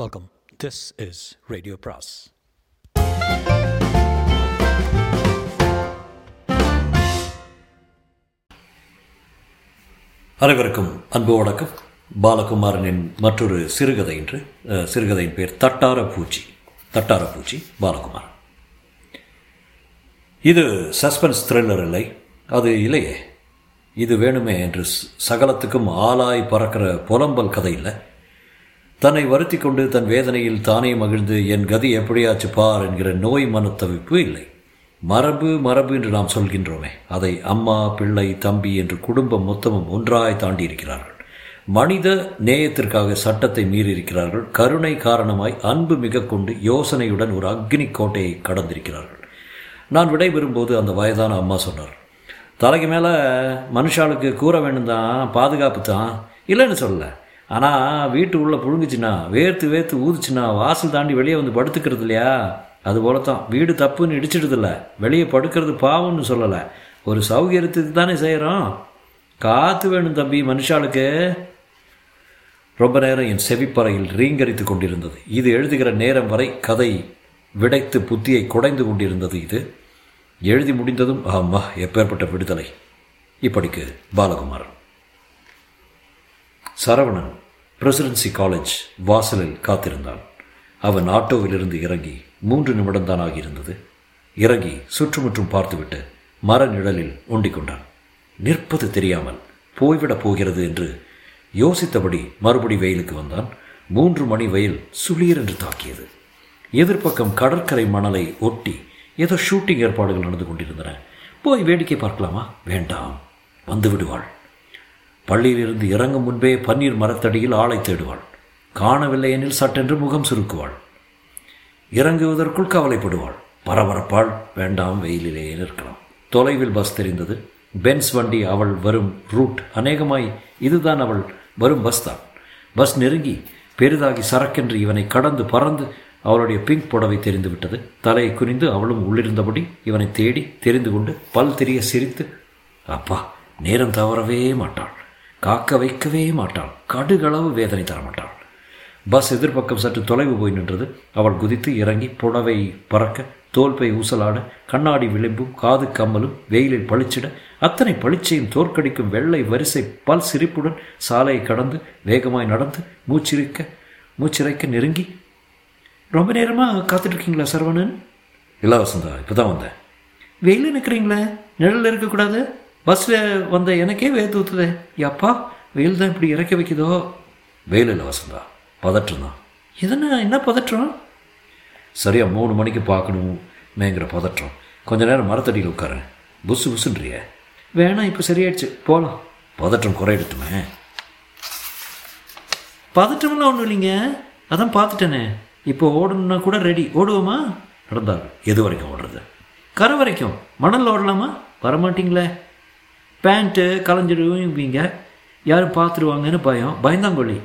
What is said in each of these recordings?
Welcome this is radio பிராஸ் அனைவருக்கும் அன்பு வணக்கம். பாலகுமாரனின் மற்றொரு சிறுகதை என்று சிறுகதையின் பேர் தட்டார பூச்சி. தட்டார பூச்சி பாலகுமார் இது சஸ்பென்ஸ் த்ரில்லர் இல்லை. அது இல்லையே. இது வேணுமே என்று சகலத்துக்கும் ஆளாய் பறக்கிற புலம்பல் கதை இல்லை. தன்னை வருத்தி கொண்டு தன் வேதனையில் தானே மகிழ்ந்து என் கதி எப்படியாச்சு பார் என்கிற நோய் மனத்தவிப்பு இல்லை. மரபு மரபு என்று நாம் சொல்கின்றோமே அதை அம்மா பிள்ளை தம்பி என்று குடும்பம் மொத்தமும் ஒன்றாய் தாண்டி இருக்கிறார்கள் மனித நேயத்திற்காக சட்டத்தை மீறியிருக்கிறார்கள். கருணை காரணமாய் அன்பு மிக கொண்டு யோசனையுடன் ஒரு அக்னி கோட்டையை கடந்திருக்கிறார்கள். நான் விடைபெறும்போது அந்த வயதான அம்மா சொன்னார் தலைக்கு மேலே மனுஷாளுக்கு கூற வேண்டும் தான் பாதுகாப்பு தான் இல்லைன்னு சொல்லலை. ஆனால் வீட்டு உள்ளே புழுங்குச்சுன்னா வேர்த்து வேர்த்து ஊதுச்சுன்னா வாசல் தாண்டி வெளியே வந்து படுத்துக்கிறது இல்லையா? அது போல தான் வீடு தப்புன்னு இடிச்சிடுதில்ல வெளியே படுக்கிறது பாவம்னு சொல்லலை. ஒரு சௌகரியத்துக்கு தானே செய்கிறோம் காற்று வேணும் தம்பி மனுஷாளுக்கு. ரொம்ப நேரம் என் செவிப்பறையில் ரீங்கரித்து கொண்டிருந்தது. இது எழுதுகிற நேரம் வரை கதை விடைத்து புத்தியை குடைந்து கொண்டிருந்தது இது. எழுதி முடிந்ததும் ஆமா எப்பேற்பட்ட விடுதலை. இப்படிக்கு பாலகுமாரன். சரவணன். பிரசிடென்சி காலேஜ் வாசலில் காத்திருந்தான். அவன் ஆட்டோவிலிருந்து இறங்கி மூன்று நிமிடம்தான் ஆகியிருந்தது இறங்கி சுற்றுமுற்றும் பார்த்துவிட்டு மர நிழலில் ஒண்டிக் கொண்டான். நிற்பது தெரியாமல் போய்விடப் போகிறது என்று யோசித்தபடி மறுபடி வெயிலுக்கு வந்தான். மூன்று மணி வெயில் சுளீர் என்று தாக்கியது. எதிர்ப்பக்கம் கடற்கரை மணலை ஒட்டி ஏதோ ஷூட்டிங் ஏற்பாடுகள் நடந்து கொண்டிருந்தன. போய் வேடிக்கை பார்க்கலாமா? வேண்டாம். வந்து விடுவாள். பள்ளியிலிருந்து இறங்கும் முன்பே பன்னீர் மரத்தடியில் ஆளை தேடுவாள். காணவில்லை எனில் சட்டென்று முகம் சுருக்குவாள். இறங்குவதற்குள் கவலைப்படுவாள். பரபரப்பாள் வேண்டாம் வெயிலிலேயே நிற்கலாம். தொலைவில் பஸ் தெரிந்தது. பென்ஸ் வண்டி அவள் வரும் ரூட். அநேகமாய் இதுதான் அவள் வரும் பஸ் தான். பஸ் நெருங்கி பெரிதாகி சரக்கென்று இவனை கடந்து பறந்து அவளுடைய பிங்க் புடவை தெரிந்துவிட்டது. தலையை குனிந்து அவளும் உள்ளிருந்தபடி இவனை தேடி தெரிந்து கொண்டு பல் தெரிய சிரித்து அப்பா நேரம் தவறவே மாட்டாள். காக்க வைக்கவே மாட்டாள். கடுகளவு வேதனை தர மாட்டாள் பஸ் எதிர்ப்பக்கம் சற்று தொலைவு போய் நின்றது. அவள் குதித்து இறங்கி புடவை பறக்க தோல்பை ஊசலாட கண்ணாடி விளிம்பும் காது கம்மலும் வெயிலில் பளிச்சிட அத்தனை பளிச்சையும் தோற்கடிக்கும் வெள்ளை வரிசை பல் சிரிப்புடன் சாலையை கடந்து வேகமாய் நடந்து மூச்சிரிக்க மூச்சிறைக்க நெருங்கி ரொம்ப நேரமாக காத்துட்ருக்கீங்களா சரவணன்? இல்லை வசந்தா இப்போ தான் வந்தேன். வெயில் நிற்கிறீங்களே நிழலில் இருக்கக்கூடாது? பஸ்ஸில் வந்த எனக்கே வேத்து ஊற்றுதே அப்பா வெயில் தான் இப்படி இறக்கி வைக்குதோ? வெயில் இல்லை வசந்தா பதற்றம் தான் எதனா என்ன பதற்றம்? சரியா மூணு மணிக்கு பார்க்கணும் மேங்கிற பதற்றம். கொஞ்ச நேரம் மரத்தடியில் உட்காரேன் புசு புசுன்றிய. வேணாம் இப்போ சரியாயிடுச்சு. போகலாம் பதற்றம் குறையிடட்டுமே பதற்றமெல்லாம் ஒன்றும் இல்லைங்க. அதான் பார்த்துட்டேனே. இப்போ ஓடணும்னா கூட ரெடி. ஓடுவோமா? நடந்தாள் எது வரைக்கும் ஓடுறது? கரை வரைக்கும். மணலில் ஓடலாமா? வரமாட்டிங்களே. பேண்ட்டு கலைஞ்சிடுவீங்க யாரும் பார்த்துருவாங்கன்னு பயம் பயந்தாங்கொல்லி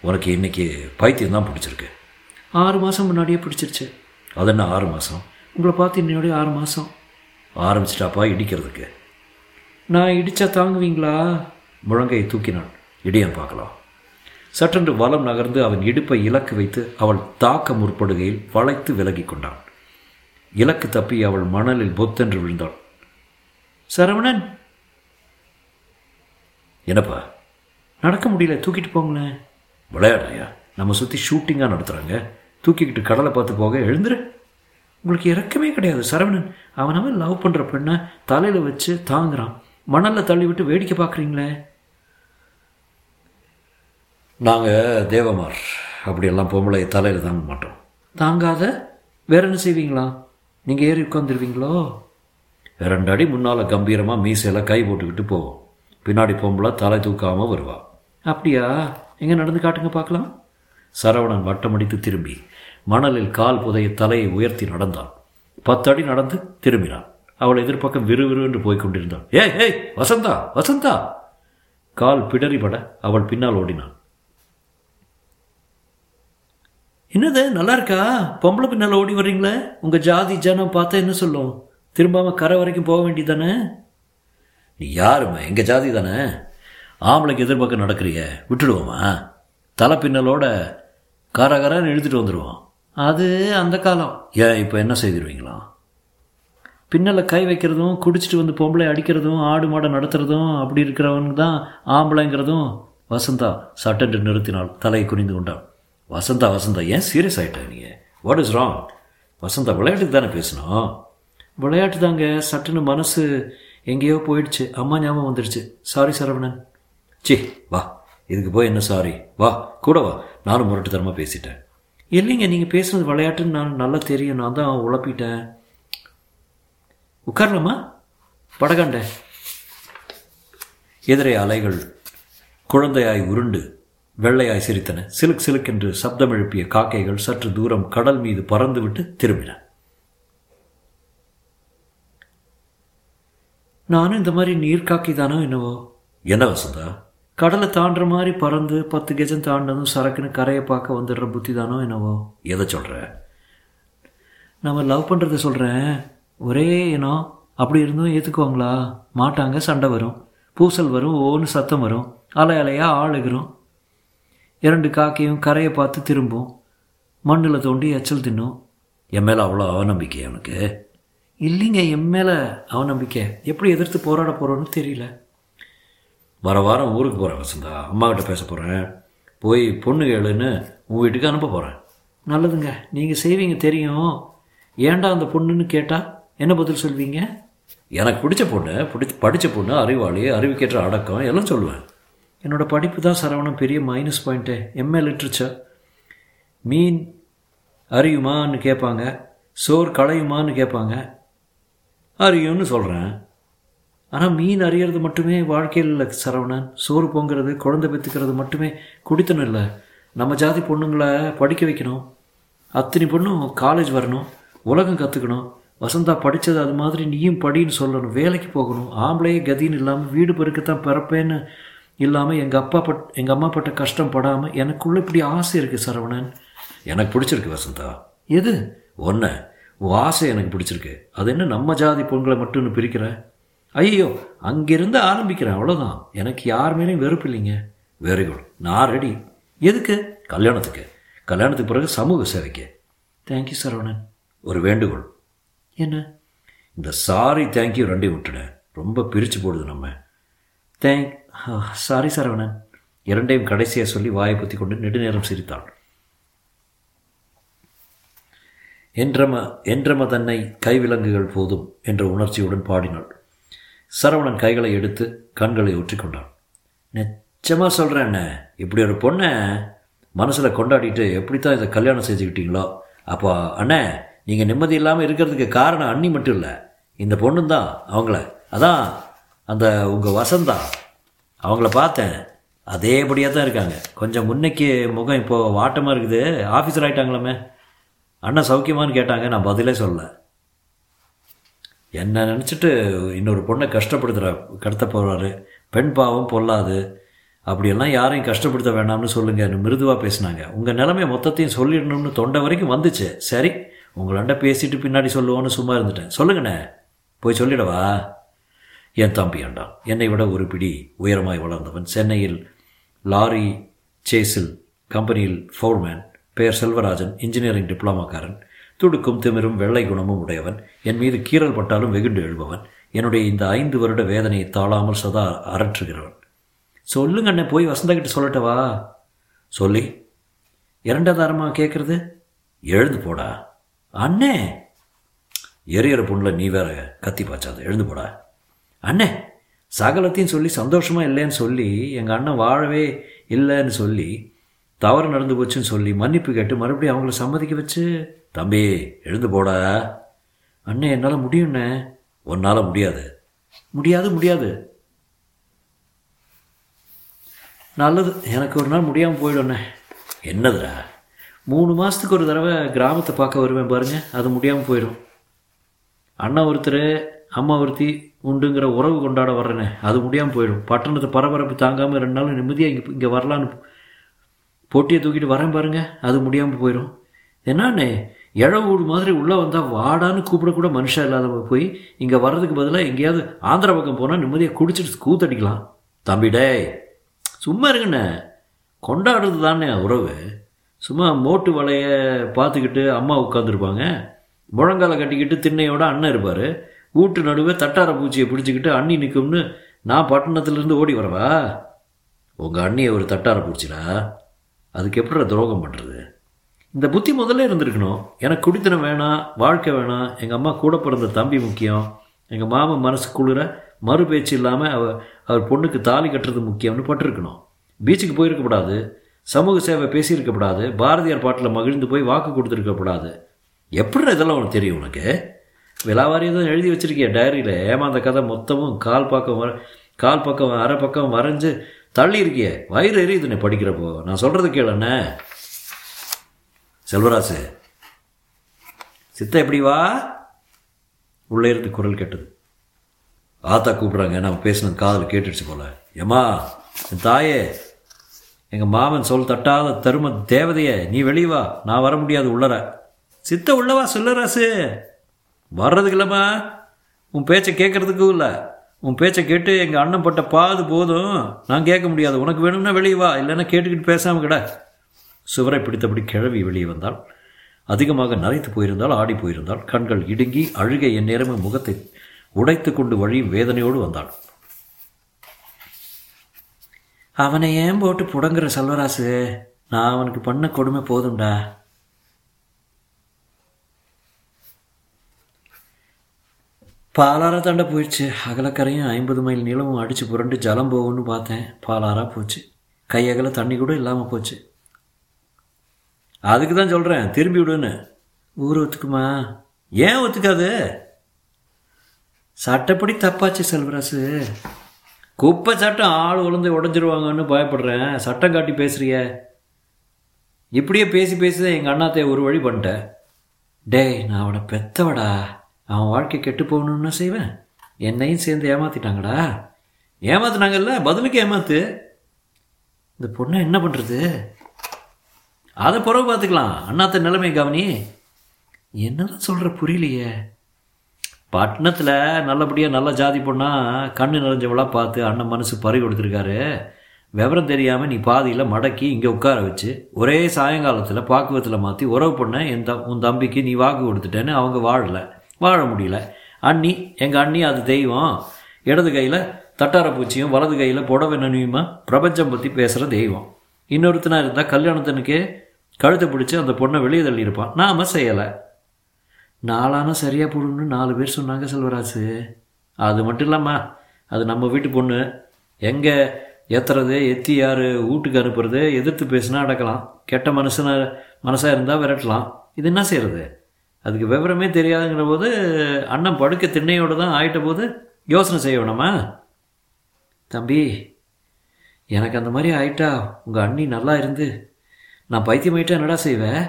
உனக்கு இன்னைக்கு பைத்தியம் தான் பிடிச்சிருக்கு. ஆறு மாதம் முன்னாடியே பிடிச்சிருச்சு. அது என்ன ஆறு மாதம் உங்களை பார்த்து இன்னையோடய ஆறு மாதம் ஆரம்பிச்சிட்டாப்பா இடிக்கிறதுக்கு. நான் இடித்தா தாங்குவீங்களா? முழங்கையை தூக்கினான். இடியான் பார்க்கலாம். சற்றென்று வலம் நகர்ந்து அவன் இடுப்பை இலக்கு வைத்து அவள் தாக்க முற்படுகையில் வளைத்து விலகி கொண்டான். இலக்கு தப்பி அவள் மணலில் பொத்தென்று விழுந்தாள் சரவணன்! என்னப்பா? நடக்க முடியல தூக்கிட்டு போங்களேன். விளையாடுறியா? நம்ம சுற்றி ஷூட்டிங்காக நடத்துகிறாங்க தூக்கிக்கிட்டு கடலை பார்த்து போக எழுந்துரு. உங்களுக்கு இறக்கமே கிடையாது சரவணன். அவன் அவன் லவ் பண்ணுற பெண்ணை தலையில் வச்சு தாங்குறான். மணலில் தள்ளி விட்டு வேடிக்கை பார்க்குறீங்களே? நாங்கள் தேவமார். அப்படியெல்லாம் பொம்பளை தலையில் தாங்க மாட்டோம். தாங்காத? வேற என்ன செய்வீங்களா? நீங்கள் ஏறி உட்காந்துருவீங்களோ ரெண்டு அடி முன்னால் கம்பீரமாக மீசையில் கை போட்டுக்கிட்டு போவோம். பின்னாடி பொம்பளை தலை தூக்காமல் வருவா. அப்படியா? எங்கே நடந்து காட்டுங்க பார்க்கலாம். சரவணன் வட்டமடித்து திரும்பி மணலில் கால் புதைய தலையை உயர்த்தி நடந்தான். பத்தடி நடந்து திரும்பினான். அவள் எதிர்ப்பக்கம் விறுவிறு என்று போய்க் கொண்டிருந்தாள் ஏய் ஏய் வசந்தா வசந்தா! கால் பிடறிபட அவள் பின்னால் ஓடினான். என்னது நல்லா இருக்கா? பொம்பளை பின்னால் ஓடி வர்றீங்களே? உங்கள் ஜாதி ஜனம் பார்த்தா என்ன சொல்லும்? திரும்பாமல் கரை வரைக்கும் போக வேண்டியதானே நீ யாரும்மா? எங்கள் ஜாதி தானே? ஆம்பளைக்கு எதிர்பக்கம் நடக்கிறிய? விட்டுடுவோமா? தலை பின்னலோட காராகாரான்னு இழுத்துட்டு வந்துடுவான் அது அந்த காலம். ஏன் இப்போ என்ன செய்திருவீங்களா? பின்னல கை வைக்கிறதும் குடிச்சிட்டு வந்து பொம்பளை அடிக்கிறதும் ஆடு மாடை நடத்துறதும் அப்படி இருக்கிறவனுக்கு தான் ஆம்பளைங்கிறதும் வசந்தா சட்டென்று நிறுத்தினாள் தலையை குனிந்து கொண்டாள். வசந்தா வசந்தா ஏன் சீரியஸ் ஆகிட்ட நீங்கள் வாட் இஸ் ராங் வசந்தா விளையாட்டுக்கு தானே பேசணும்? விளையாட்டு தாங்க சட்டுன்னு மனசு எங்கேயோ போயிடுச்சு. அம்மா ஞாபகம் வந்துடுச்சு சாரி சரவணன். சி வா. இதுக்கு போய் என்ன சாரி வா கூட வா. நானும் முரட்டுத்தனமாக பேசிட்டேன். இல்லைங்க நீங்கள் பேசுனது விளையாட்டுன்னு நான் நல்லா தெரியும். நான் தான் உழப்பிட்டேன். உட்காரலாமா? படகாண்ட. எதிரே அலைகள் குழந்தையாய் உருண்டு வெள்ளையாய் சிரித்தன. சிலுக் சிலுக்கென்று சப்தம் எழுப்பிய காக்கைகள் சற்று தூரம் கடல் மீது பறந்துவிட்டு திரும்பின. நானும் இந்த மாதிரி நீர் காக்கி தானோ என்னவோ? என்ன வசந்தா? கடலை தாண்டுற மாதிரி பறந்து பத்து கஜம் தாண்டதும் சரக்குன்னு கரையை பார்க்க வந்துடுற புத்தி தானோ என்னவோ? எதை சொல்கிற நம்ம லவ் பண்ணுறத சொல்கிறேன் ஒரே இனம் அப்படி இருந்தும் ஏற்றுக்குவாங்களா மாட்டாங்க சண்டை வரும். பூசல் வரும் ஓன்னு சத்தம் வரும். அலை அலையாக ஆளுகிறோம். இரண்டு காக்கையும் கரையை பார்த்து திரும்பும். மண்ணில் தோண்டி எச்சல் தின்னும். என் மேலே அவ்வளோ அவநம்பிக்கை அவனுக்கு இல்லைங்க என் மேலே அவநம்பிக்கை. எப்படி எதிர்த்து போராட போகிறோன்னு தெரியல. வர வாரம் ஊருக்கு போகிறேன் வசந்தா. அம்மா கிட்ட பேச போகிறேன் போய் பொண்ணு கேளுன்னு உங்கள் வீட்டுக்கு அனுப்ப போகிறேன் நல்லதுங்க. நீங்கள் செய்வீங்க தெரியும். ஏன்டா அந்த பொண்ணுன்னு கேட்டால் என்ன பதில் சொல்வீங்க? எனக்கு பிடிச்ச பொண்ணு பிடிச்ச படித்த பொண்ணு அறிவாளி அறிவுக்கேற்ற அடக்கம் எல்லாம் சொல்லுவேன். என்னோட படிப்பு தான் சரவணம் பெரிய மைனஸ் பாயிண்ட்டு எம்ஏ லிட்ரேச்சர் மீன் அறியுமான்னு கேட்பாங்க. சோறு களையுமான்னு கேட்பாங்க. அறியும்னு சொல்கிறேன் ஆனால் மீன் அறியறது மட்டுமே வாழ்க்கையில் இல்லை சரவணன். சோறு பொங்குறது குழந்தை பெற்றுக்கிறது மட்டுமே குடித்தனம் இல்லை. நம்ம ஜாதி பொண்ணுங்களை படிக்க வைக்கணும். அத்தனை பொண்ணும் காலேஜ் வரணும் உலகம் கற்றுக்கணும் வசந்தா படித்தது அது மாதிரி நீயும் படின்னு சொல்லணும் வேலைக்கு போகணும். ஆம்பளையே கதின்னு இல்லாமல் வீடு பெருக்கத்தான் பிறப்பேன்னு இல்லாமல் எங்கள் அப்பா பட் எங்கள் அம்மா பட்ட கஷ்டம் படாமல் எனக்குள்ளே இப்படி ஆசை இருக்குது சரவணன். எனக்கு பிடிச்சிருக்கு வசந்தா. எது? ஒன்று ஆசை எனக்கு பிடிச்சிருக்கு. அது என்ன நம்ம ஜாதி பொண்களை மட்டும்னு பிரிக்கிற? ஐயோ அங்கிருந்து ஆரம்பிக்கிறேன் அவ்வளோதான் எனக்கு யார் மேலேயும் வெறுப்பு இல்லைங்க. வெரி குட் நான் ரெடி எதுக்கு? கல்யாணத்துக்கு. கல்யாணத்துக்கு பிறகு சமூக சேவைக்கு. தேங்க்யூ சரவணன் ஒரு வேண்டுகோள். என்ன? இந்த சாரி தேங்க்யூ ரெண்டையும் விட்டுனேன் ரொம்ப பிரித்து போடுது நம்ம. தேங்க் சாரி சரவணன் இரண்டையும் கடைசியாக சொல்லி வாயை பற்றி கொண்டு நெடுநேரம் சிரித்தாள். என்றம என்றம தன்னை கைவிலங்குகள் போதும் என்ற உணர்ச்சியுடன் பாடினாள். சரவணன் கைகளை எடுத்து கண்களை ஒற்றிக்கொண்டான். நிச்சயமாக சொல்கிறேன் அண்ணே. இப்படி ஒரு பொண்ணை மனசில் கொண்டாடிட்டு எப்படித்தான் இதை கல்யாணம் செஞ்சுக்கிட்டீங்களோ அப்போ அண்ணே நீங்கள் நிம்மதி இல்லாமல் இருக்கிறதுக்கு காரணம் அண்ணி மட்டும் இல்லை. இந்த பொண்ணு தான் அவங்கள. அதான் அந்த உங்கள் வசந்தா அவங்கள பார்த்தேன். அதேபடியாக தான் இருக்காங்க. கொஞ்சம் முன்னைக்கு முகம் இப்போது வாட்டமாக இருக்குது. ஆஃபீஸர் ஆகிட்டாங்களாமே அண்ணன் சௌக்கியமானு கேட்டாங்க நான் பதிலே சொல்லலை. என்ன நினச்சிட்டு இன்னொரு பொண்ணை கஷ்டப்படுத்துகிற கடத்த போகிறாரு பெண் பாவம் பொல்லாது. அப்படியெல்லாம் யாரையும் கஷ்டப்படுத்த வேண்டாம்னு சொல்லுங்கன்னு மிருதுவாக பேசினாங்க. உங்கள் நிலைமை மொத்தத்தையும் சொல்லிடணும்னு தொண்டை வரைக்கும் வந்துச்சு. சரி உங்களாண்ட பேசிட்டு பின்னாடி சொல்லுவோன்னு சும்மா இருந்துட்டேன். சொல்லுங்கண்ணே. போய் சொல்லிடவா? என் தம்பி ஆண்டான் என்னை விட ஒரு பிடி உயரமாய் வளர்ந்தவன். சென்னையில் லாரி சேசில் கம்பெனியில் ஃபோர்மேன் பெயர் செல்வராஜன் இன்ஜினியரிங் டிப்ளமாக்காரன் துடுக்கும் திமிரும் வெள்ளை குணமும் உடையவன் என் மீது கீறல் பட்டாலும் வெகுண்டு எழுபவன் என்னுடைய இந்த ஐந்து வருட வேதனையை தாழாமல் சதா அரற்றுகிறவன் சொல்லுங்க அண்ணே போய் வசந்தகிட்ட சொல்லட்டவா சொல்லி இரண்டாதாரமா கேட்குறது எழுந்து போடா. அண்ணே! எரியற பொண்ணில் நீ வேற கத்தி பாய்ச்சாத எழுந்து போடா. அண்ணே! சகலத்தையும் சொல்லி சந்தோஷமாக இல்லைன்னு சொல்லி எங்கள் அண்ணன் வாழவே இல்லைன்னு சொல்லி தவறு நடந்து போச்சுன்னு சொல்லி மன்னிப்பு கேட்டு மறுபடியும் அவங்கள சம்மதிக்க வச்சு தம்பி எழுந்து போடா. அண்ணே என்னால் முடியும்ண்ணே உன்னால் முடியாது. முடியாது முடியாது. நல்லது. எனக்கு ஒரு நாள் முடியாமல் போயிடும்ண்ணே என்னதுடா? மூணு மாதத்துக்கு ஒரு தடவை கிராமத்தை பார்க்க வருவேன் பாருங்க. அது முடியாமல் போயிடும். அண்ணா ஒருத்தர் அம்மா ஒருத்தி உண்டுங்கிற உறவு கொண்டாட வர்றேனே. அது முடியாமல் போயிடும். பட்டணத்தை பரபரப்பு தாங்காமல் ரெண்டு நாள் நிம்மதியாக இங்கே இங்கே வரலான்னு போட்டியை தூக்கிட்டு வரேன் பாருங்க. அது முடியாமல் போயிடும் என்னண்ணே இழ வீடு மாதிரி உள்ளே வந்தால் வாடான்னு கூப்பிடக்கூட மனுஷன் இல்லாதவங்க போய் இங்கே வர்றதுக்கு பதிலாக எங்கேயாவது ஆந்திரா பக்கம் போனால் நிம்மதியாக குடிச்சிட்டு கூத்தடிக்கலாம் தம்பி டேய் சும்மா இருங்கண்ணே. கொண்டாடுறது தானே உறவு. சும்மா மோட்டு வலைய பார்த்துக்கிட்டு அம்மா உட்காந்துருப்பாங்க முழங்கால கட்டிக்கிட்டு திண்ணையோட அண்ணன் இருப்பார். வீட்டு நடுவே தட்டார பூச்சியை பிடிச்சிக்கிட்டு அண்ணி நிற்கும்னு நான் பட்டணத்துலேருந்து ஓடி வரவா? உங்கள் அண்ணியை ஒரு தட்டார பூச்சிடா. அதுக்கு எப்படி துரோகம் பண்ணுறது இந்த புத்தி முதல்ல இருந்திருக்கணும். எனக்கு குடித்தனம் வேணாம் வாழ்க்கை வேணாம் எங்கள் அம்மா கூட பிறந்த தம்பி முக்கியம் எங்கள் மாமன் மனசு குளிர மறு பேச்சு இல்லாமல் அவர் அவர் பொண்ணுக்கு தாலி கட்டுறது முக்கியம்னு பட்டிருக்கணும். பீச்சுக்கு போயிருக்கப்படாது சமூக சேவை பேசியிருக்கப்படாது பாரதியார் பாட்டில் மகிழ்ந்து போய் வாக்கு கொடுத்துருக்கப்படாது. எப்படி இதெல்லாம் உனக்கு தெரியும் உனக்கு? விலாவாரி தான் எழுதி வச்சிருக்கிய டைரியில் ஏமாந்த கதை மொத்தமும் கால் பக்கம் வர கால் பக்கம் அரை பக்கம் வரைஞ்சு தள்ளி இருக்கிய வயிறு எரியுதுன்னு படிக்கிறப்போ. நான் சொல்கிறது கேளுண்ணே செல்வராசு சித்த எப்படி வா? உள்ளே இருந்து குரல் கேட்டது. ஆத்தா கூப்பிட்றாங்க. நான் பேசினது காதில் கேட்டுடுச்சு போல. ஏம்மா என் தாயே எங்கள் மாமன் சொல் தட்டாத தரும தேவதையே நீ வெளியே வா. நான் வர முடியாது உள்ளற சித்த உள்ளவா சொல்லராசு வர்றதுக்கு இல்லைம்மா. உன் பேச்சை கேட்கறதுக்கும் இல்லை. உன் பேச்சை கேட்டு எங்கள் அண்ணன் பட்ட பாது போதும். நான் கேட்க முடியாது. உனக்கு வேணும்னா வெளியே வா. இல்லைன்னா கேட்டுக்கிட்டு பேசாமல் கிடா. சுவரை பிடித்தபடி கிழவி வெளியே வந்தாள். அதிகமாக நரைத்து போயிருந்தால் ஆடி போயிருந்தாள். கண்கள் இடுங்கி அழுகை என் நேரமும் முகத்தை உடைத்து கொண்டு வழியும் வேதனையோடு வந்தாள். அவனை ஏன் போட்டு புடங்குற செல்வராசு? நான் அவனுக்கு பண்ண கொடுமை போதும்டா. பாலாரா தாண்ட போயிடுச்சு. அகலக்கரையும் ஐம்பது மைல் நீளமும் அடித்து புரண்டு ஜலம் போகும்னு பார்த்தேன். பாலாரா போச்சு. கையகல தண்ணி கூட இல்லாமல் போச்சு. அதுக்கு தான் சொல்கிறேன் திரும்பி விடுன்னு. ஊர் ஒத்துக்குமா? ஏன் ஒத்துக்காது? சட்டப்படி தப்பாச்சு செல்வராசு. குப்பை சட்டம் ஆள் உழந்து உடஞ்சிருவாங்கன்னு பயப்படுறேன். சட்டம் காட்டி பேசுறிய. இப்படியே பேசி பேசி தான் எங்கள் அண்ணாத்தைய ஒரு வழி பண்ணிட்டேன். டேய் நான் அவனை பெத்தவடா. அவன் வாழ்க்கை கெட்டு போகணுன்னு செய்வேன்? என்னையும் சேர்ந்து ஏமாத்திட்டாங்கடா. ஏமாத்தினாங்கல்ல? பதிலுக்கு ஏமாத்து. இந்த பொண்ணை என்ன பண்ணுறது அதை பிறகு பார்த்துக்கலாம். அண்ணாத்த நிலைமை கவனி. என்னதான் சொல்கிற புரியலையே. பட்டணத்தில் நல்லபடியாக நல்ல ஜாதி பொண்ணாக கண்ணு நிறைஞ்சவளாக பார்த்து அண்ணன் மனசு பறி கொடுத்துருக்காரு. விவரம் தெரியாமல் நீ பாதியில் மடக்கி இங்கே உட்கார வச்சு ஒரே சாயங்காலத்தில் பாக்குவத்தில் மாற்றி உறவு பொண்ணை என் த உன் தம்பிக்கு நீ வாக்கு கொடுத்துட்டேன்னு அவங்க வாழலை. வாழ முடியல. அண்ணி எங்கள் அண்ணி அது தெய்வம். இடது கையில் தட்டார பூச்சியும் வலது கையில் புடவை நனியுமா பிரபஞ்சம் பற்றி பேசுகிற தெய்வம். இன்னொருத்தனா இருந்தால் கல்யாணத்தனுக்கே கழுத்தை பிடிச்சி அந்த பொண்ணை வெளியே தள்ளியிருப்பான். நாம் செய்யலை. நாளான சரியாக போடணும்னு நாலு பேர் சொன்னாங்க செல்வராசு. அது மட்டும் இல்லாமா அது நம்ம வீட்டு பொண்ணு. எங்கே ஏத்துறது எத்தி யார் வீட்டுக்கு அனுப்புறது எதிர்த்து பேசினா அடக்கலாம். கெட்ட மனுஷன மனசாக இருந்தால் விரட்டலாம். இது என்ன செய்கிறது அதுக்கு விவரமே தெரியாதுங்கிற போது அண்ணன் படுக்க திண்ணையோடு தான் ஆயிட்ட போது யோசனை செய்ய வேணாமா தம்பி எனக்கு அந்த மாதிரி ஆயிட்டா உங்கள் அண்ணி நல்லா இருந்து நான் பைத்தியமாயிட்டா என்னடா செய்வேன்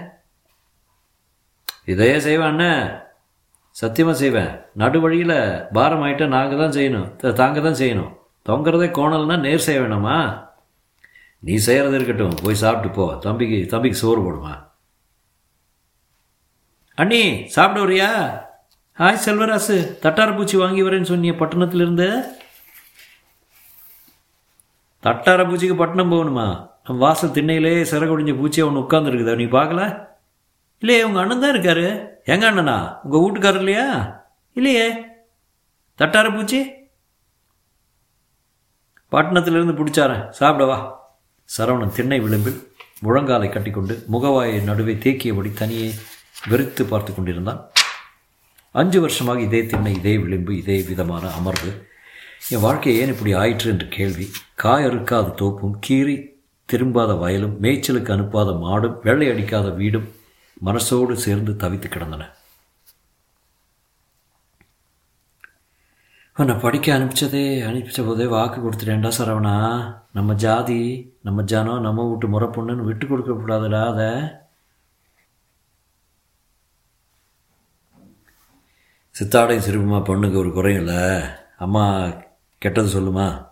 இதையே செய்வேன் அண்ணன் சத்தியமாக செய்வேன் நடு வழியில் பாரம் ஆகிட்டா நாங்கள் தான் செய்யணும். தாங்க தான் செய்யணும். தொங்குறதே கோணல்னா நேர் செய்ய வேணாமா? நீ செய்கிறது இருக்கட்டும். போய் சாப்பிட்டு போ. தம்பிக்கு தம்பிக்கு சோறு போடுமா? அண்ணி சாப்பிட வரியா ஹாய் செல்வராசு. தட்டார பூச்சி வாங்கி வரேன்னு சொன்னிய பட்டணத்திலிருந்து? தட்டார பூச்சிக்கு பட்டணம் போகணுமா? நம்ம வாசல் திண்ணையிலே சிறகுடிஞ்ச பூச்சி ஒன்று உட்காந்துருக்குதா நீ பார்க்கல? இல்லையே உங்கள் அண்ணன் தான் இருக்காரு. எங்கள் அண்ணனா? உங்கள் வீட்டுக்காரர் இல்லையா? இல்லையே. தட்டார பூச்சி? பட்டணத்திலிருந்து பிடிச்சாரன். சாப்பிடவா சரவணன் திண்ணை விளிம்பில் முழங்காலை கட்டிக்கொண்டு முகவாயை நடுவே தேக்கியபடி தனியே வெறுத்து பார்த்து கொண்டிருந்தான். அஞ்சு வருஷமாக இதே திண்ணை இதே விளிம்பு இதே விதமான அமர்வு. என் வாழ்க்கை ஏன் இப்படி ஆயிற்று என்று கேள்வி. காய் அறுக்காத தோப்பும் கீறி திரும்பாத வயலும் மேய்ச்சலுக்கு அனுப்பாத மாடும் வெள்ளை அடிக்காத வீடும் மனசோடு சேர்ந்து தவித்து கிடந்தன. உன்னை படிக்க அனுப்பிச்சதே அனுப்பிச்ச போதே வாக்கு கொடுத்துட்டேன்டா சரவணா. நம்ம ஜாதி நம்ம ஜனம் நம்ம வீட்டு முறை பொண்ணுன்னு விட்டு கொடுக்க கூடாதுடா அதை. சித்தாடையும் சிரிப்புமா பொண்ணுக்கு ஒரு குறையும் இல்லை? அம்மா கெட்டது சொல்லுமா?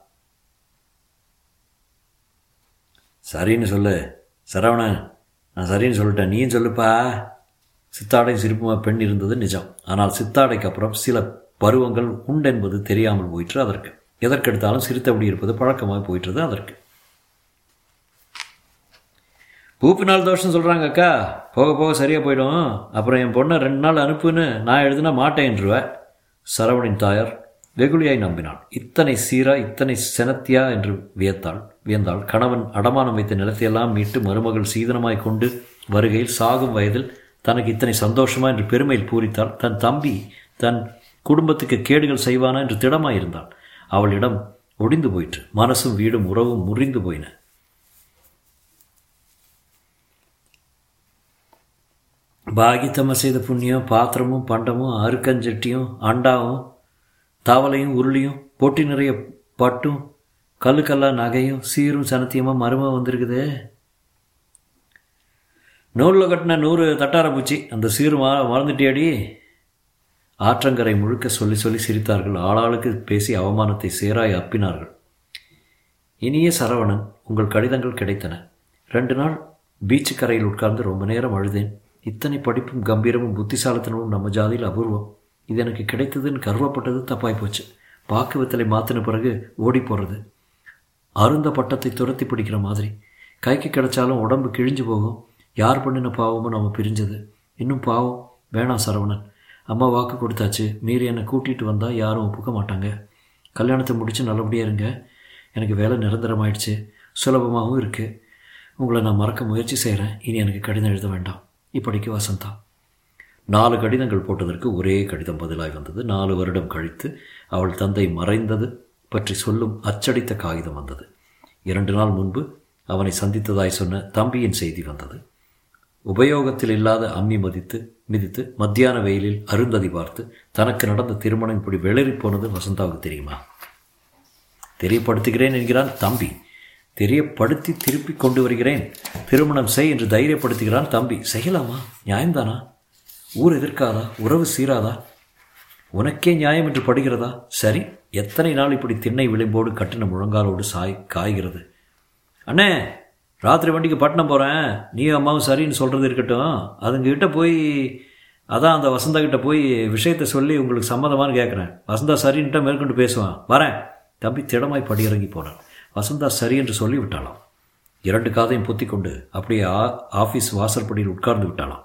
சரின்னு சொல்லு. சரவணன் நான் சரின்னு சொல்லிட்டேன். நீயும் சொல்லுப்பா. சித்தாடையும் சிரிப்புமா பெண் இருந்தது நிஜம். ஆனால் சித்தாடைக்கு அப்புறம் சில பருவங்கள் உண்டென்பது தெரியாமல் போயிற்று அதற்கு. எதற்கெடுத்தாலும் சிரித்தபடி இருப்பது பழக்கமாக போயிட்டுறது அதற்கு. பூப்பினால் தோஷம் சொல்கிறாங்க அக்கா. போக போக சரியாக போயிடும். அப்புறம் என் பொண்ணை ரெண்டு நாள் அனுப்புன்னு நான் எழுதுனா மாட்டேன்ருவேன் சரவணின் தாயார் வெகுளியாய் நம்பினாள். இத்தனை சீரா இத்தனை செனத்தியா என்று வியத்தாள். வியந்தாள். கணவன் அடமானம் வைத்த நிலத்தையெல்லாம் மீட்டு மருமகள் சீதனமாய் கொண்டு வருகையில் சாகும் வயதில் தனக்கு இத்தனை சந்தோஷமா என்று பெருமையில் பூரித்தாள். தன் தம்பி தன் குடும்பத்துக்கு கேடுகள் செய்வானா என்று திடமாயிருந்தாள். அவளிடம் ஒடிந்து போயிற்று. மனசும் வீடும் உறவும் முறிந்து போயின. பாகித்தம செய்த புண்ணியம் பாத்திரமும் பண்டமும் அருக்கஞ்சட்டியும் அண்டாவும் தவளையும் உருளியும் பொட்டி நிறைய பட்டும் கல்லுக்கல்லா நகையும் சீரும் சனத்தியமாக மரும வந்திருக்குதே. நூலில் கட்டின நூறு தட்டார பூச்சி அந்த சீரு மா மறந்துட்டியாடி? ஆற்றங்கரை முழுக்க சொல்லி சொல்லி சிரித்தார்கள். ஆளாளுக்கு பேசி அவமானத்தை சேராய் அப்பினார்கள். இனிய சரவணன் உங்கள் கடிதங்கள் கிடைத்தன. ரெண்டு நாள் பீச்சு கரையில் உட்கார்ந்து ரொம்ப நேரம் அழுதேன். இத்தனை படிப்பும் கம்பீரமும் புத்திசாலித்தனமும் நம்ம ஜாதியில் அபூர்வம். இது எனக்கு கிடைத்ததுன்னு கருவப்பட்டது தப்பாய் போச்சு. பாக்குவத்தலை மாற்றின பிறகு ஓடி போகிறது அருந்த பட்டத்தை துரத்தி பிடிக்கிற மாதிரி. கைக்கு கிடைச்சாலும் உடம்பு கிழிஞ்சு போகும். யார் பண்ணின பாவமும் நம்ம பிரிஞ்சது. இன்னும் பாவம். வேணாம் சரவணன். அம்மா வாக்கு கொடுத்தாச்சு. மீறி என்னை கூட்டிகிட்டு வந்தால் யாரும் ஒப்புக்க மாட்டாங்க. கல்யாணத்தை முடித்து நல்லபடியாக இருங்க. எனக்கு வேலை நிரந்தரமாயிடுச்சு. சுலபமாகவும் இருக்குது உங்களை நான் மறக்க முயற்சி செய்கிறேன் இனி எனக்கு கடிதம் எழுத வேண்டாம். இப்படிக்கு வசந்தா. நாலு கடிதங்கள் போட்டதற்கு ஒரே கடிதம் பதிலாய் வந்தது. நாலு வருடம் கழித்து அவள் தந்தை மறைந்தது பற்றி சொல்லும் அச்சடித்த காகிதம் வந்தது. இரண்டு நாள் முன்பு அவனை சந்தித்ததாய் சொன்ன தம்பியின் செய்தி வந்தது. உபயோகத்தில் இல்லாத அம்மி மதித்து மிதித்து மத்தியான வெயிலில் அருந்ததி பார்த்து தனக்கு நடந்த திருமணம் இப்படி வெளிரி போனது வசந்தாவுக்கு தெரியுமா? தெரியப்படுத்துகிறேன் என்கிறான் தம்பி. தெரியப்படுத்தி திருப்பி கொண்டு வருகிறேன். திருமணம் செய் என்று தைரியப்படுத்துகிறான் தம்பி. செய்யலாமா? நியாயம்தானா? ஊர் எதிர்க்காதா? உறவு சீராதா? உனக்கே நியாயம் என்று படுகிறதா? சரி எத்தனை நாள் இப்படி திண்ணை விளிம்போடு கட்டின முழங்காலோடு சாய் காய்கிறது? அண்ணே ராத்திரி வண்டிக்கு பட்டணம் போகிறேன் நீ அம்மாவும் சரின்னு சொல்கிறது இருக்கட்டும். அதுங்ககிட்ட போய் அதான் அந்த வசந்தா கிட்ட போய் விஷயத்தை சொல்லி உங்களுக்கு சம்மதமானு கேட்குறேன் வசந்தா சரின்ட்டு மேற்கொண்டு பேசுவான். வரேன். தம்பி திடமாய் படியிறங்கி போனான். வசந்தா சரி என்று சொல்லிவிட்டாளாம். இரண்டு காதையும் பொத்திக்கொண்டு அப்படியே ஆ ஆஃபீஸ் வாசற்படியில் உட்கார்ந்து விட்டாளாம்.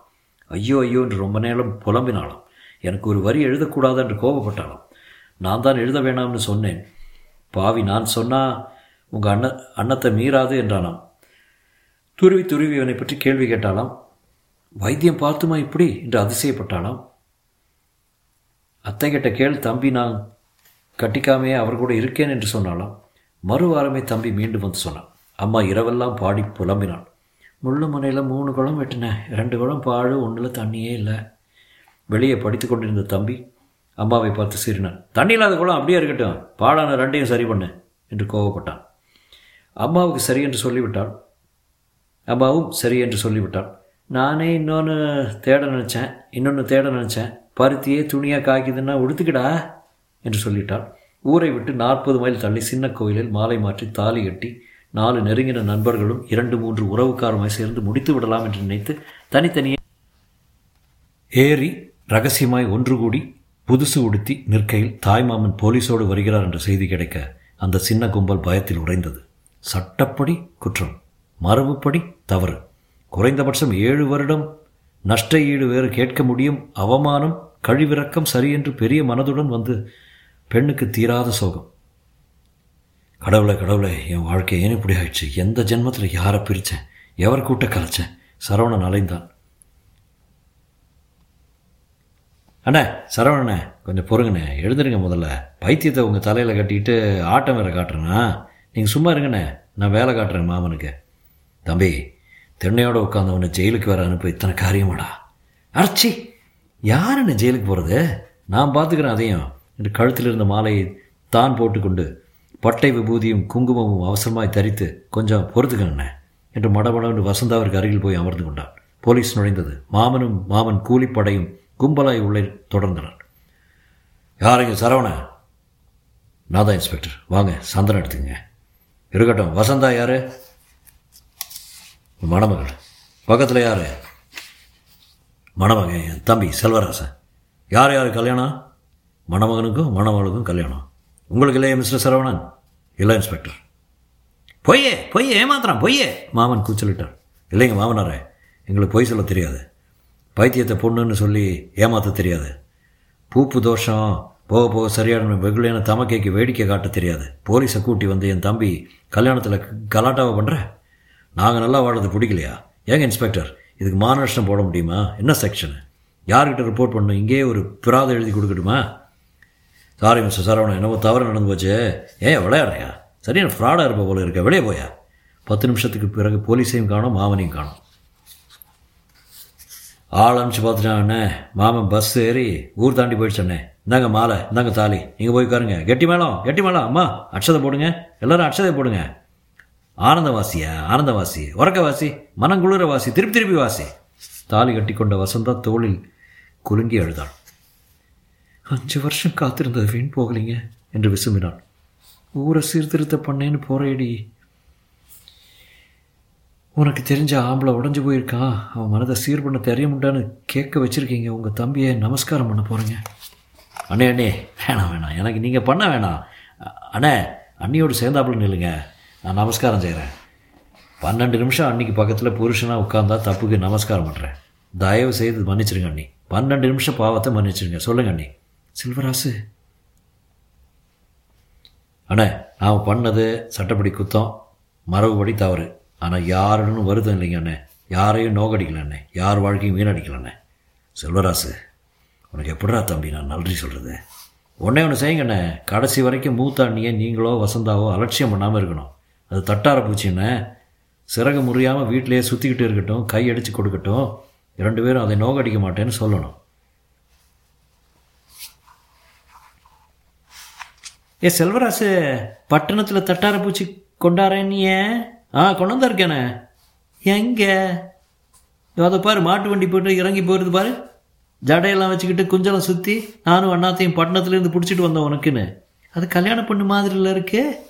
ஐயோ ஐயோ என்று ரொம்ப நேரம் புலம்பினாளாம். எனக்கு ஒரு வரி எழுதக்கூடாது என்று கோபப்பட்டாளாம். நான் தான் எழுத வேணாம்னு சொன்னேன். பாவி நான் சொன்னால் உங்கள் அண்ண அன்னத்தை மீறாது என்றானாம். துருவி துருவி அவனை பற்றி கேள்வி கேட்டாலாம் வைத்தியம் பார்த்துமா இப்படி என்று அதிசயப்பட்டாலாம் அத்தை கிட்ட கேள் தம்பி நான் கட்டிக்காமையே அவர் கூட இருக்கேன் என்று சொன்னாலாம் மறுவாரமே தம்பி மீண்டும் வந்து சொன்னான் அம்மா இரவெல்லாம் பாடி புலம்பினான் முள்ளு முனையில் மூணு குளம் வெட்டினேன் ரெண்டு குளம் பாழு ஒன்றில் தண்ணியே இல்லை. வெளியே படித்து கொண்டிருந்த தம்பி அம்மாவை பார்த்து சீறினான் தண்ணி இல்லாத குளம் அப்படியே இருக்கட்டும் பாழான ரெண்டையும் சரி பண்ணு என்று கோவப்பட்டான். அம்மாவுக்கு சரி என்று சொல்லிவிட்டாள். அம்மாவும் சரி என்று சொல்லிவிட்டாள். நானே இன்னொன்று தேட நினச்சேன் இன்னொன்று தேட நினச்சேன். பருத்தியே துணியாக காய்க்குதுன்னா உடுத்துக்கிடா என்று சொல்லிட்டாள். ஊரை விட்டு நாற்பது மைல் தள்ளி சின்ன கோயிலில் மாலை மாற்றி தாலி கட்டி நாலு நெருங்கின நண்பர்களும் இரண்டு மூன்று உறவுக்காரமாய் சேர்ந்து முடித்து விடலாம் என்று நினைத்து தனித்தனியே ஏறி ரகசியமாய் ஒன்று கூடி புதுசு உடுத்தி நிற்கையில் தாய்மாமன் போலீஸோடு வருகிறார் என்ற செய்தி கிடைக்க அந்த சின்ன கும்பல் பயத்தில் உறைந்தது. சட்டப்படி குற்றம் மரபுப்படி தவறு. குறைந்தபட்சம் ஏழு வருடம். நஷ்ட ஈடு வேறு கேட்க முடியும். அவமானம் கழிவிறக்கம் சரியென்று பெரிய மனதுடன் வந்து பெண்ணுக்கு தீராத சோகம். கடவுளை கடவுளை என் வாழ்க்கை ஏன் இப்படி ஆயிடுச்சு? எந்த ஜென்மத்தில் யாரை பிரித்தேன் எவர் கூட்ட கலைச்சேன்? சரவணன் அலைந்தான். அண்ணே சரவணண்ணே கொஞ்சம் பொறுங்கண்ணே. எழுந்துருங்க முதல்ல. பைத்தியத்தை உங்கள் தலையில் கட்டிட்டு ஆட்டம் வேற காட்டுறேண்ணா நீங்கள் சும்மா இருங்கண்ணே. நான் வேலை காட்டுறேன் மாமனுக்கு. தம்பி தென்னையோடு உட்காந்தவனை ஜெயிலுக்கு வேற அனுப்ப. இத்தனை காரியமாடா. அர்ச்சி யார் என்ன ஜெயிலுக்கு போகிறது நான் பார்த்துக்கிறேன் அதையும். என்று கழுத்தில் இருந்த மாலையை தான் போட்டுக்கொண்டு பட்டை விபூதியும் குங்குமமும் அவசரமாய் தரித்து கொஞ்சம் பொறுத்துக்கங்கண்ணே என்று மடமடவென்று வசந்தாவிற்கு அருகில் போய் அமர்ந்து கொண்டான். போலீஸ் நுழைந்தது. மாமனும் மாமன் கூலிப்படையும் கும்பலாய் உள்ளே தொடர்ந்தனர். யாருங்க சரவண? நான் தான் இன்ஸ்பெக்டர். வாங்க சந்தனம் எடுத்துங்க இருக்கட்டும் வசந்தா யாரு? மணமகள். பக்கத்தில் யார்? மணமகன் என் தம்பி செல்வராசன். யார் யார் கல்யாணம்? மணமகனுக்கும் மணமகளுக்கும் கல்யாணம். உங்களுக்கு இல்லையா மிஸ்டர் சரவணன்? இல்லை இன்ஸ்பெக்டர். பொய்யே பொய்யே ஏமாத்திரான் பொய்யே மாமன் கூச்சலிட்டார் இல்லைங்க மாமனாரே எங்களுக்கு பொய் சொல்ல தெரியாது. பைத்தியத்தை பொண்ணுன்னு சொல்லி ஏமாற்ற தெரியாது. பூப்பு தோஷம் போக போக சரியான வெகுளியான தமக்கைக்கு வேடிக்கை காட்ட தெரியாது. போலீஸை கூட்டி வந்து என் தம்பி கல்யாணத்தில் கலாட்டாவை பண்ணுற நாங்கள் நல்லா வாழறது பிடிக்கலையா? ஏங்க இன்ஸ்பெக்டர் இதுக்கு மாநஷ்டம் போட முடியுமா? என்ன செக்ஷனு? யார்கிட்ட ரிப்போர்ட் பண்ணணும்? இங்கேயே ஒரு பிராத எழுதி கொடுக்கட்டுமா? சாரி மிஸ்டர் சரவணன் என்னவோ தவறு நடந்து போச்சு. ஏன் விளையாடுறியா? சரியான ஃப்ராடாக இருப்ப போல இருக்க. வெளியே போயா? பத்து நிமிஷத்துக்கு பிறகு போலீஸையும் காணும் மாமனையும் காணும். ஆள் அனுப்பிச்சு பார்த்துட்டாங்கண்ணே மாமன் பஸ் ஏறி ஊர் தாண்டி போயிடுச்சண்ணே இந்தாங்க மாலை இந்தாங்க தாலி. நீங்கள் போய் உட்காருங்க. கெட்டி மேளம் கெட்டி மேளம். அம்மா அட்சதை போடுங்க. எல்லாரும் அட்சதை போடுங்க. ஆனந்தவாசியா? ஆனந்தவாசி. உறக்கவாசி? மனங்குளிர வாசி திருப்பி திருப்பி வாசி? தாலி கட்டி கொண்ட வசந்தா தோளில் குலுங்கி அழுதான் அஞ்சு வருஷம் காத்திருந்தது வீண் போகலீங்க என்று விசும்பினாள் ஊரை சீர்திருத்த பண்ணேன்னு போறேடி. உனக்கு தெரிஞ்ச ஆம்பளை உடஞ்சி போயிருக்கான். அவன் மனதை சீர் பண்ண தெரியமுண்டான்னு கேட்க வச்சுருக்கீங்க. உங்கள் தம்பியை நமஸ்காரம் பண்ண போகிறீங்க அண்ணே அண்ணே வேணாம் வேணாம். எனக்கு நீங்கள் பண்ண வேணாம். அண்ணே அண்ணியோடு சேர்ந்தாப்புல நில்லுங்க. நான் நமஸ்காரம் செய்கிறேன் பன்னெண்டு நிமிஷம் அன்னைக்கு பக்கத்தில் புருஷனாக உட்காந்தா தப்புக்கு நமஸ்காரம் பண்ணுறேன் தயவு செய்து மன்னிச்சிருங்க அண்ணி. பன்னெண்டு நிமிஷம் பாவத்தை மன்னிச்சிருங்க. சொல்லுங்க அண்ணி. சில்வராசு. அண்ணே நான் பண்ணது சட்டப்படி குத்தம் மரபுபடி தவறு. ஆனால் யாருன்னு வருத்தம் இல்லைங்க அண்ணே. யாரையும் நோக்கடிக்கலண்ணே யார் வாழ்க்கையும் வீணடிக்கலண்ணே செல்வராசு உனக்கு எப்படா தம்பி நான் நன்றி சொல்கிறது ஒன்றே ஒன்று செய்யுங்கண்ணே கடைசி வரைக்கும் மூத்த அண்ணியை நீங்களோ வசந்தாவோ அலட்சியம் பண்ணாமல் இருக்கணும். அது தட்டார பூச்சிண்ணே சிறகு முறியாமல் வீட்டிலேயே சுற்றிக்கிட்டு இருக்கட்டும் கை அடித்து கொடுக்கட்டும். ரெண்டு பேரும் அதை நோக்கடிக்க மாட்டேன்னு சொல்லணும். ஏ செல்வராசு பட்டணத்தில் தட்டார பூச்சி கொண்டாரேன்னு ஏன் ஆ கொண்டு வந்திருக்கேனே. எங்கே? அதை பாரு மாட்டு வண்டி போட்டு இறங்கி போயிருது பாரு. ஜடையெல்லாம் வச்சுக்கிட்டு குஞ்சலம் சுற்றி நானும் அண்ணாத்தையும் பட்டணத்துலேருந்து பிடிச்சிட்டு வந்தேன் உனக்குன்னு. அது கல்யாண பொண்ணு மாதிரில இருக்கு.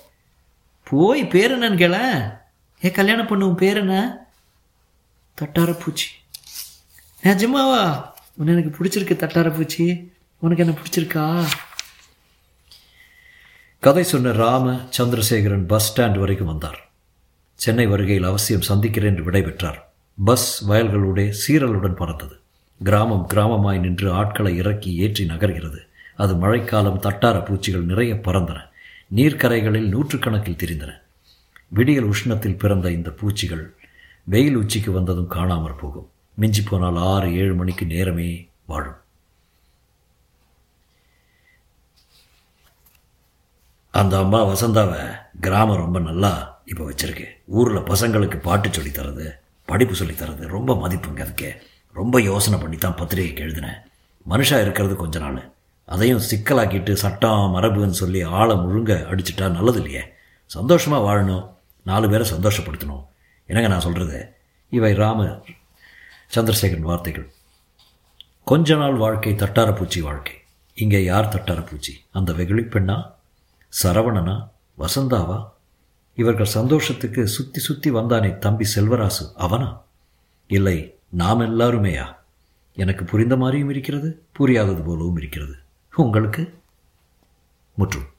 போய் பேர் என்னன்னு கேள. ஏ கல்யாண பொண்ணு உன் பேர் என்ன? தட்டார பூச்சி. நிஜமாவா உன்னை எனக்கு பிடிச்சிருக்கு தட்டார பூச்சி. உனக்கு என்ன பிடிச்சிருக்கா? கதை சொன்ன ராம சந்திரசேகரன் பஸ் ஸ்டாண்ட் வரைக்கும் வந்தார். சென்னை வருகையில் அவசியம் சந்திக்கிறேன் என்று விடைபெற்றார். பஸ் வயல்களுடைய சீரலுடன் பறந்தது. கிராமம் கிராமமாய் நின்று ஆட்களை இறக்கி ஏற்றி நகர்கிறது. அது மழைக்காலம் தட்டார பூச்சிகள் நிறைய பறந்தன. நீர்க்கரைகளில் நூற்றுக்கணக்கில் திரிந்தன. விடியல் உஷ்ணத்தில் பிறந்த இந்த பூச்சிகள் வெயில் உச்சிக்கு வந்ததும் காணாமற் போகும். மிஞ்சி போனால் ஆறு ஏழு மணிக்கு நேரமே வாழும். அந்த அம்மா வசந்தாவை கிராமம் ரொம்ப நல்லா இப்போ வச்சிருக்கு. ஊரில் பசங்களுக்கு பாட்டு சொல்லி தரது படிப்பு சொல்லி தரது ரொம்ப மதிப்புங்க அதுக்கு. ரொம்ப யோசனை பண்ணி தான் பத்திரிகைக்கு எழுதினேன். மனுஷா இருக்கிறது கொஞ்ச நாள். அதையும் சிக்கலாக்கிட்டு சட்டம் மரபுன்னு சொல்லி ஆளை முழுங்க அடிச்சிட்டா நல்லது இல்லையே. சந்தோஷமாக வாழணும். நாலு பேரை சந்தோஷப்படுத்தணும். என்னங்க நான் சொல்கிறது இவை ராம சந்திரசேகரன் வார்த்தைகள். கொஞ்ச நாள் வாழ்க்கை தட்டாரப்பூச்சி வாழ்க்கை. இங்கே யார் தட்டாரப்பூச்சி? அந்த வெகுளிப்பெண்ணா சரவணனா? வசந்தாவா? இவர்கள் சந்தோஷத்துக்கு சுற்றி சுற்றி வந்தானே தம்பி செல்வராசு. அவனா? இல்லை நாம் எல்லாருமேயா? எனக்கு புரிந்த மாதிரியும் இருக்கிறது புரியாதது போலவும் இருக்கிறது. உங்களுக்கு? முற்றும்.